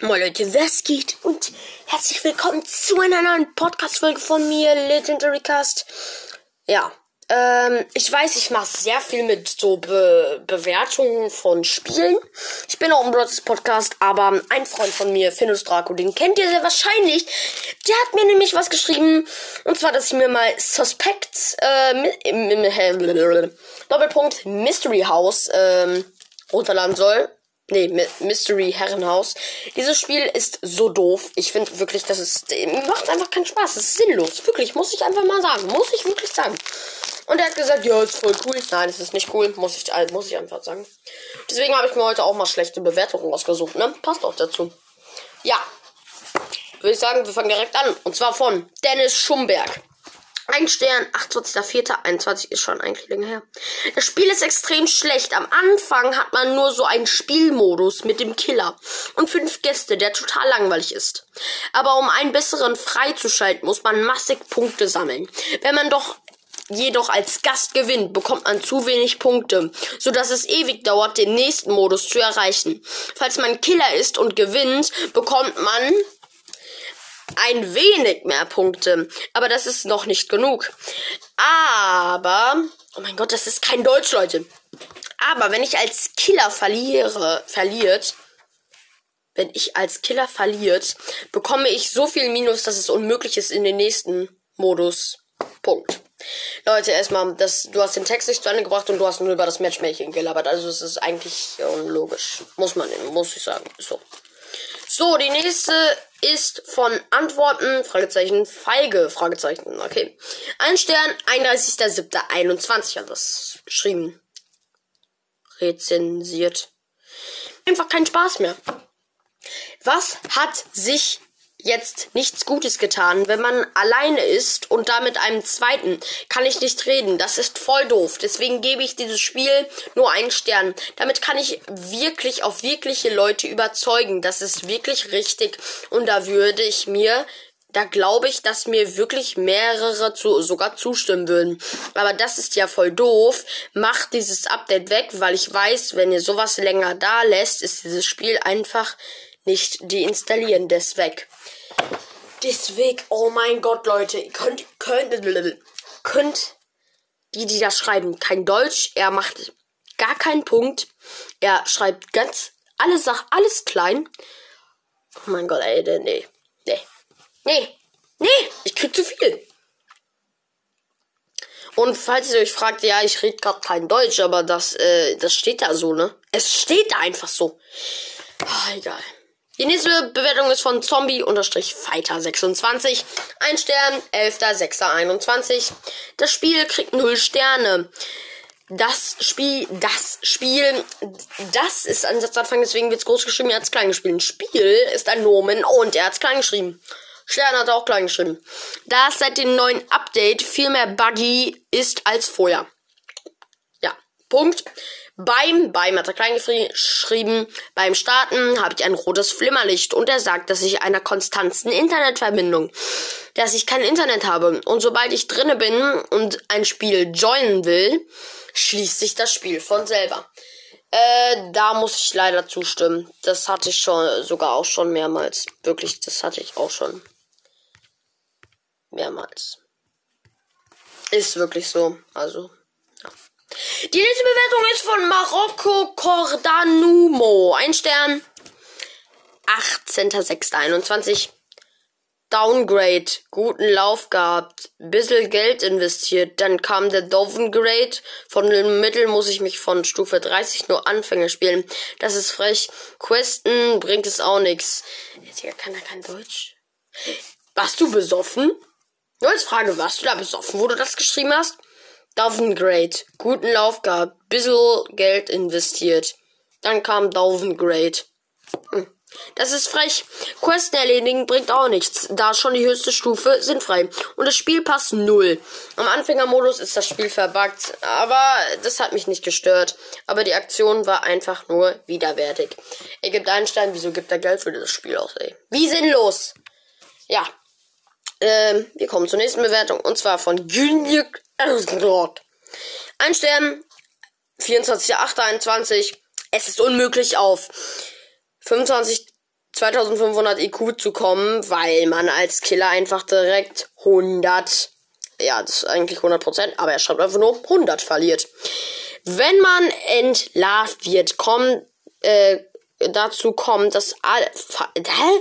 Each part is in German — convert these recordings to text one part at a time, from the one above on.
Moin Leute, was geht? Und herzlich willkommen zu einer neuen Podcast-Folge von mir, Legendary Cast. Ja, ähm, ich weiß, ich mache sehr viel mit so Be Bewertungen von Spielen. Ich bin auch im Brothers Podcast, aber ein Freund von mir, Finus Draco, den kennt ihr sehr wahrscheinlich. Der hat mir nämlich was geschrieben. Und zwar, dass ich mir mal Suspects, äh, Doppelpunkt Mystery House, ähm, runterladen soll. Nee, Mystery Herrenhaus. Dieses Spiel ist so doof. Ich finde wirklich, das ist. Macht einfach keinen Spaß. Es ist sinnlos. Wirklich, muss ich einfach mal sagen. Muss ich wirklich sagen. Und er hat gesagt, ja, ist voll cool. Nein, es ist nicht cool. Muss ich, äh, muss ich einfach sagen. Deswegen habe ich mir heute auch mal schlechte Bewertungen ausgesucht, ne? Passt auch dazu. Ja. Würde ich sagen, wir fangen direkt an. Und zwar von Dennis Schumberg. Ein Stern, 28.04.21 ist schon eigentlich länger her. Das Spiel ist extrem schlecht. Am Anfang hat man nur so einen Spielmodus mit dem Killer und fünf Gäste, der total langweilig ist. Aber um einen besseren freizuschalten, muss man massig Punkte sammeln. Wenn man doch jedoch als Gast gewinnt, bekommt man zu wenig Punkte, so dass es ewig dauert, den nächsten Modus zu erreichen. Falls man Killer ist und gewinnt, bekommt man ein wenig mehr Punkte. Aber das ist noch nicht genug. Aber, oh mein Gott, das ist kein Deutsch, Leute. Aber wenn ich als Killer verliere, verliert, wenn ich als Killer verliert, bekomme ich so viel Minus, dass es unmöglich ist in den nächsten Modus. Punkt. Leute, erstmal, das, du hast den Text nicht zu Ende gebracht und du hast nur über das Matchmaking gelabert. Also es ist eigentlich unlogisch. Muss man, muss ich sagen. So. So, die nächste ist von Antworten, Fragezeichen, Feige, Fragezeichen, okay. Ein Stern, 31.07.21 hat das geschrieben. Rezensiert. Einfach kein Spaß mehr. Was hat sich jetzt nichts Gutes getan. Wenn man alleine ist und da mit einem zweiten, kann ich nicht reden. Das ist voll doof. Deswegen gebe ich dieses Spiel nur einen Stern. Damit kann ich wirklich auf wirkliche Leute überzeugen. Das ist wirklich richtig. Und da würde ich mir da glaube ich, dass mir wirklich mehrere zu, sogar zustimmen würden. Aber das ist ja voll doof. Macht dieses Update weg, weil ich weiß, wenn ihr sowas länger da lässt, ist dieses Spiel einfach nicht deinstallieren. Das weg. Deswegen, oh mein Gott, Leute, ihr könnt, könnt, könnt die, die das schreiben, kein Deutsch. Er macht gar keinen Punkt. Er schreibt ganz alle Sachen, alles klein. Oh mein Gott, ey, nee, nee, nee, nee, ich krieg zu viel. Und falls ihr euch fragt, ja, ich rede gerade kein Deutsch, aber das, äh, das steht da so, ne? Es steht da einfach so. Oh, egal. Die nächste Bewertung ist von Zombie-Fighter26. Ein Stern, 11.06.21. Das Spiel kriegt 0 Sterne. Das Spiel, das Spiel, das ist ein Satzanfang, deswegen wird es groß geschrieben, er hat es klein geschrieben. Spiel ist ein Nomen und er hat es klein geschrieben. Stern hat er auch klein geschrieben. Da es seit dem neuen Update viel mehr buggy ist als vorher. Punkt. Beim, beim hat er klein geschrieben, beim Starten habe ich ein rotes Flimmerlicht und er sagt, dass ich einer konstanten Internetverbindung, dass ich kein Internet habe. Und sobald ich drinne bin und ein Spiel joinen will, schließt sich das Spiel von selber. Äh, da muss ich leider zustimmen. Das hatte ich schon, sogar auch schon mehrmals. Wirklich, das hatte ich auch schon. Mehrmals. Ist wirklich so. Also, die nächste Bewertung ist von Marokko Cordanumo. Ein Stern. 18.06.21. Downgrade. Guten Lauf gehabt. Bissel Geld investiert. Dann kam der Downgrade. Von dem Mittel muss ich mich von Stufe 30 nur Anfänger spielen. Das ist frech. Questen bringt es auch nichts. Jetzt kann er kein Deutsch. Warst du besoffen? Nur als Frage, warst du da besoffen, wo du das geschrieben hast? Downgrade. Guten Lauf gehabt. Bissel Geld investiert. Dann kam Downgrade. Hm. Das ist frech. Questen erledigen bringt auch nichts, da schon die höchste Stufe sind frei. Und das Spiel passt null. Am Anfängermodus ist das Spiel verbuggt, aber das hat mich nicht gestört. Aber die Aktion war einfach nur widerwärtig. Er gibt einen Stein, wieso gibt er Geld für dieses Spiel aus, ey? Wie sinnlos! Ja. Ähm, wir kommen zur nächsten Bewertung und zwar von Günjük ein Stern, 24.08.21. Es ist unmöglich auf 25 2500 IQ zu kommen, weil man als Killer einfach direkt 100, ja, das ist eigentlich 100%, aber er schreibt einfach nur 100 verliert. Wenn man entlarvt wird, kommt, äh, dazu kommt, dass alle, hä?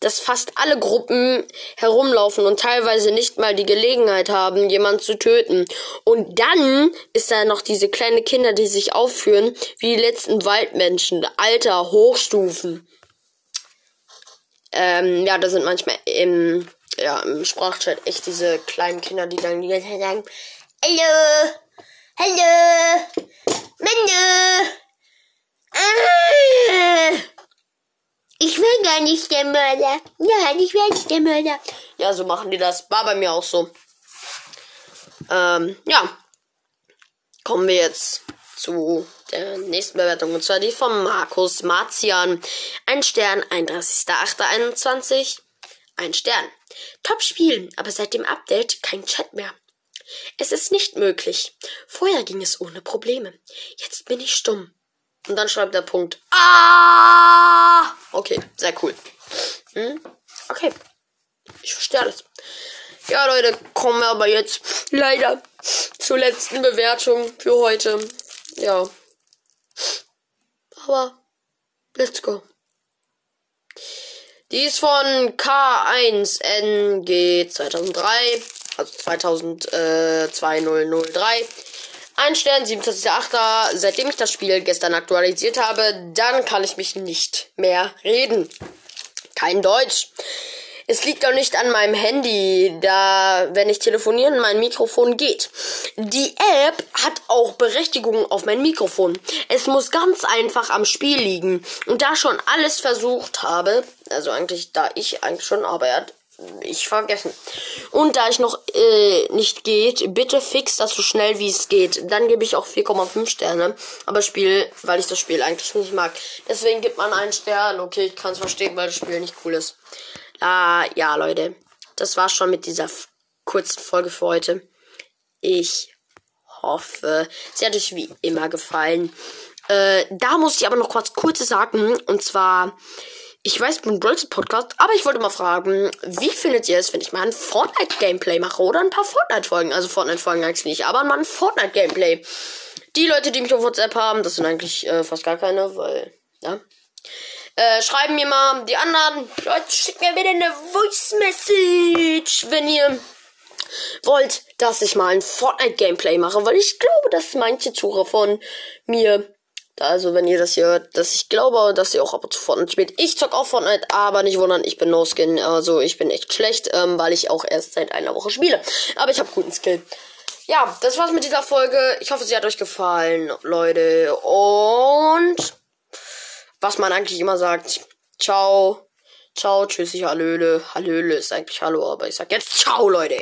Dass fast alle Gruppen herumlaufen und teilweise nicht mal die Gelegenheit haben, jemanden zu töten. Und dann ist da noch diese kleine Kinder, die sich aufführen wie die letzten Waldmenschen. Alter, Hochstufen. Ähm, ja, da sind manchmal im, ja, im Sprachchat echt diese kleinen Kinder, die dann die ganze Zeit sagen, Hallo, Hallo, Männer, ah, will gar nicht der Mörder. Nein, ich will nicht der Mörder. Ja, so machen die das. War bei mir auch so. Ähm, ja. Kommen wir jetzt zu der nächsten Bewertung. Und zwar die von Markus Marzian. Ein Stern, 31.08.21. Ein Stern. Top Spiel, aber seit dem Update kein Chat mehr. Es ist nicht möglich. Vorher ging es ohne Probleme. Jetzt bin ich stumm. Und dann schreibt der Punkt. Ah! Okay, sehr cool. Hm? Okay. Ich verstehe alles. Ja, Leute, kommen wir aber jetzt leider zur letzten Bewertung für heute. Ja. Aber let's go. Die ist von K1NG 2003, also 2003. Ein Stern, 27.8. Seitdem ich das Spiel gestern aktualisiert habe, dann kann ich mich nicht mehr reden. Kein Deutsch. Es liegt auch nicht an meinem Handy, da, wenn ich telefonieren, mein Mikrofon geht. Die App hat auch Berechtigung auf mein Mikrofon. Es muss ganz einfach am Spiel liegen. Und da schon alles versucht habe, also eigentlich, da ich eigentlich schon, aber er hat ich vergessen. Und da ich noch äh, nicht geht, bitte fix das so schnell wie es geht. Dann gebe ich auch 4,5 Sterne. Aber Spiel, weil ich das Spiel eigentlich nicht mag. Deswegen gibt man einen Stern. Okay, ich kann es verstehen, weil das Spiel nicht cool ist. Ah, ja, Leute. Das war's schon mit dieser kurzen Folge für heute. Ich hoffe, sie hat euch wie immer gefallen. Äh, da muss ich aber noch kurz kurz sagen. Und zwar ich weiß, ich bin Brawl Podcast, aber ich wollte mal fragen, wie findet ihr es, wenn ich mal ein Fortnite-Gameplay mache oder ein paar Fortnite-Folgen? Also Fortnite-Folgen eigentlich nicht, aber mal ein Fortnite-Gameplay. Die Leute, die mich auf WhatsApp haben, das sind eigentlich äh, fast gar keine, weil, ja. Äh, schreiben mir mal die anderen. Leute, schickt mir wieder eine Voice Message, wenn ihr wollt, dass ich mal ein Fortnite-Gameplay mache, weil ich glaube, dass manche Zuhörer von mir also, wenn ihr das hier hört, dass ich glaube, dass ihr auch ab und zu Fortnite spielt. Ich zock auch Fortnite, aber nicht wundern, ich bin No-Skin. Also, ich bin echt schlecht, ähm, weil ich auch erst seit einer Woche spiele. Aber ich habe guten Skill. Ja, das war's mit dieser Folge. Ich hoffe, sie hat euch gefallen, Leute. Und was man eigentlich immer sagt. Ciao. Ciao, tschüssi, hallöle. Hallöle ist eigentlich Hallo, aber ich sag jetzt Ciao, Leute.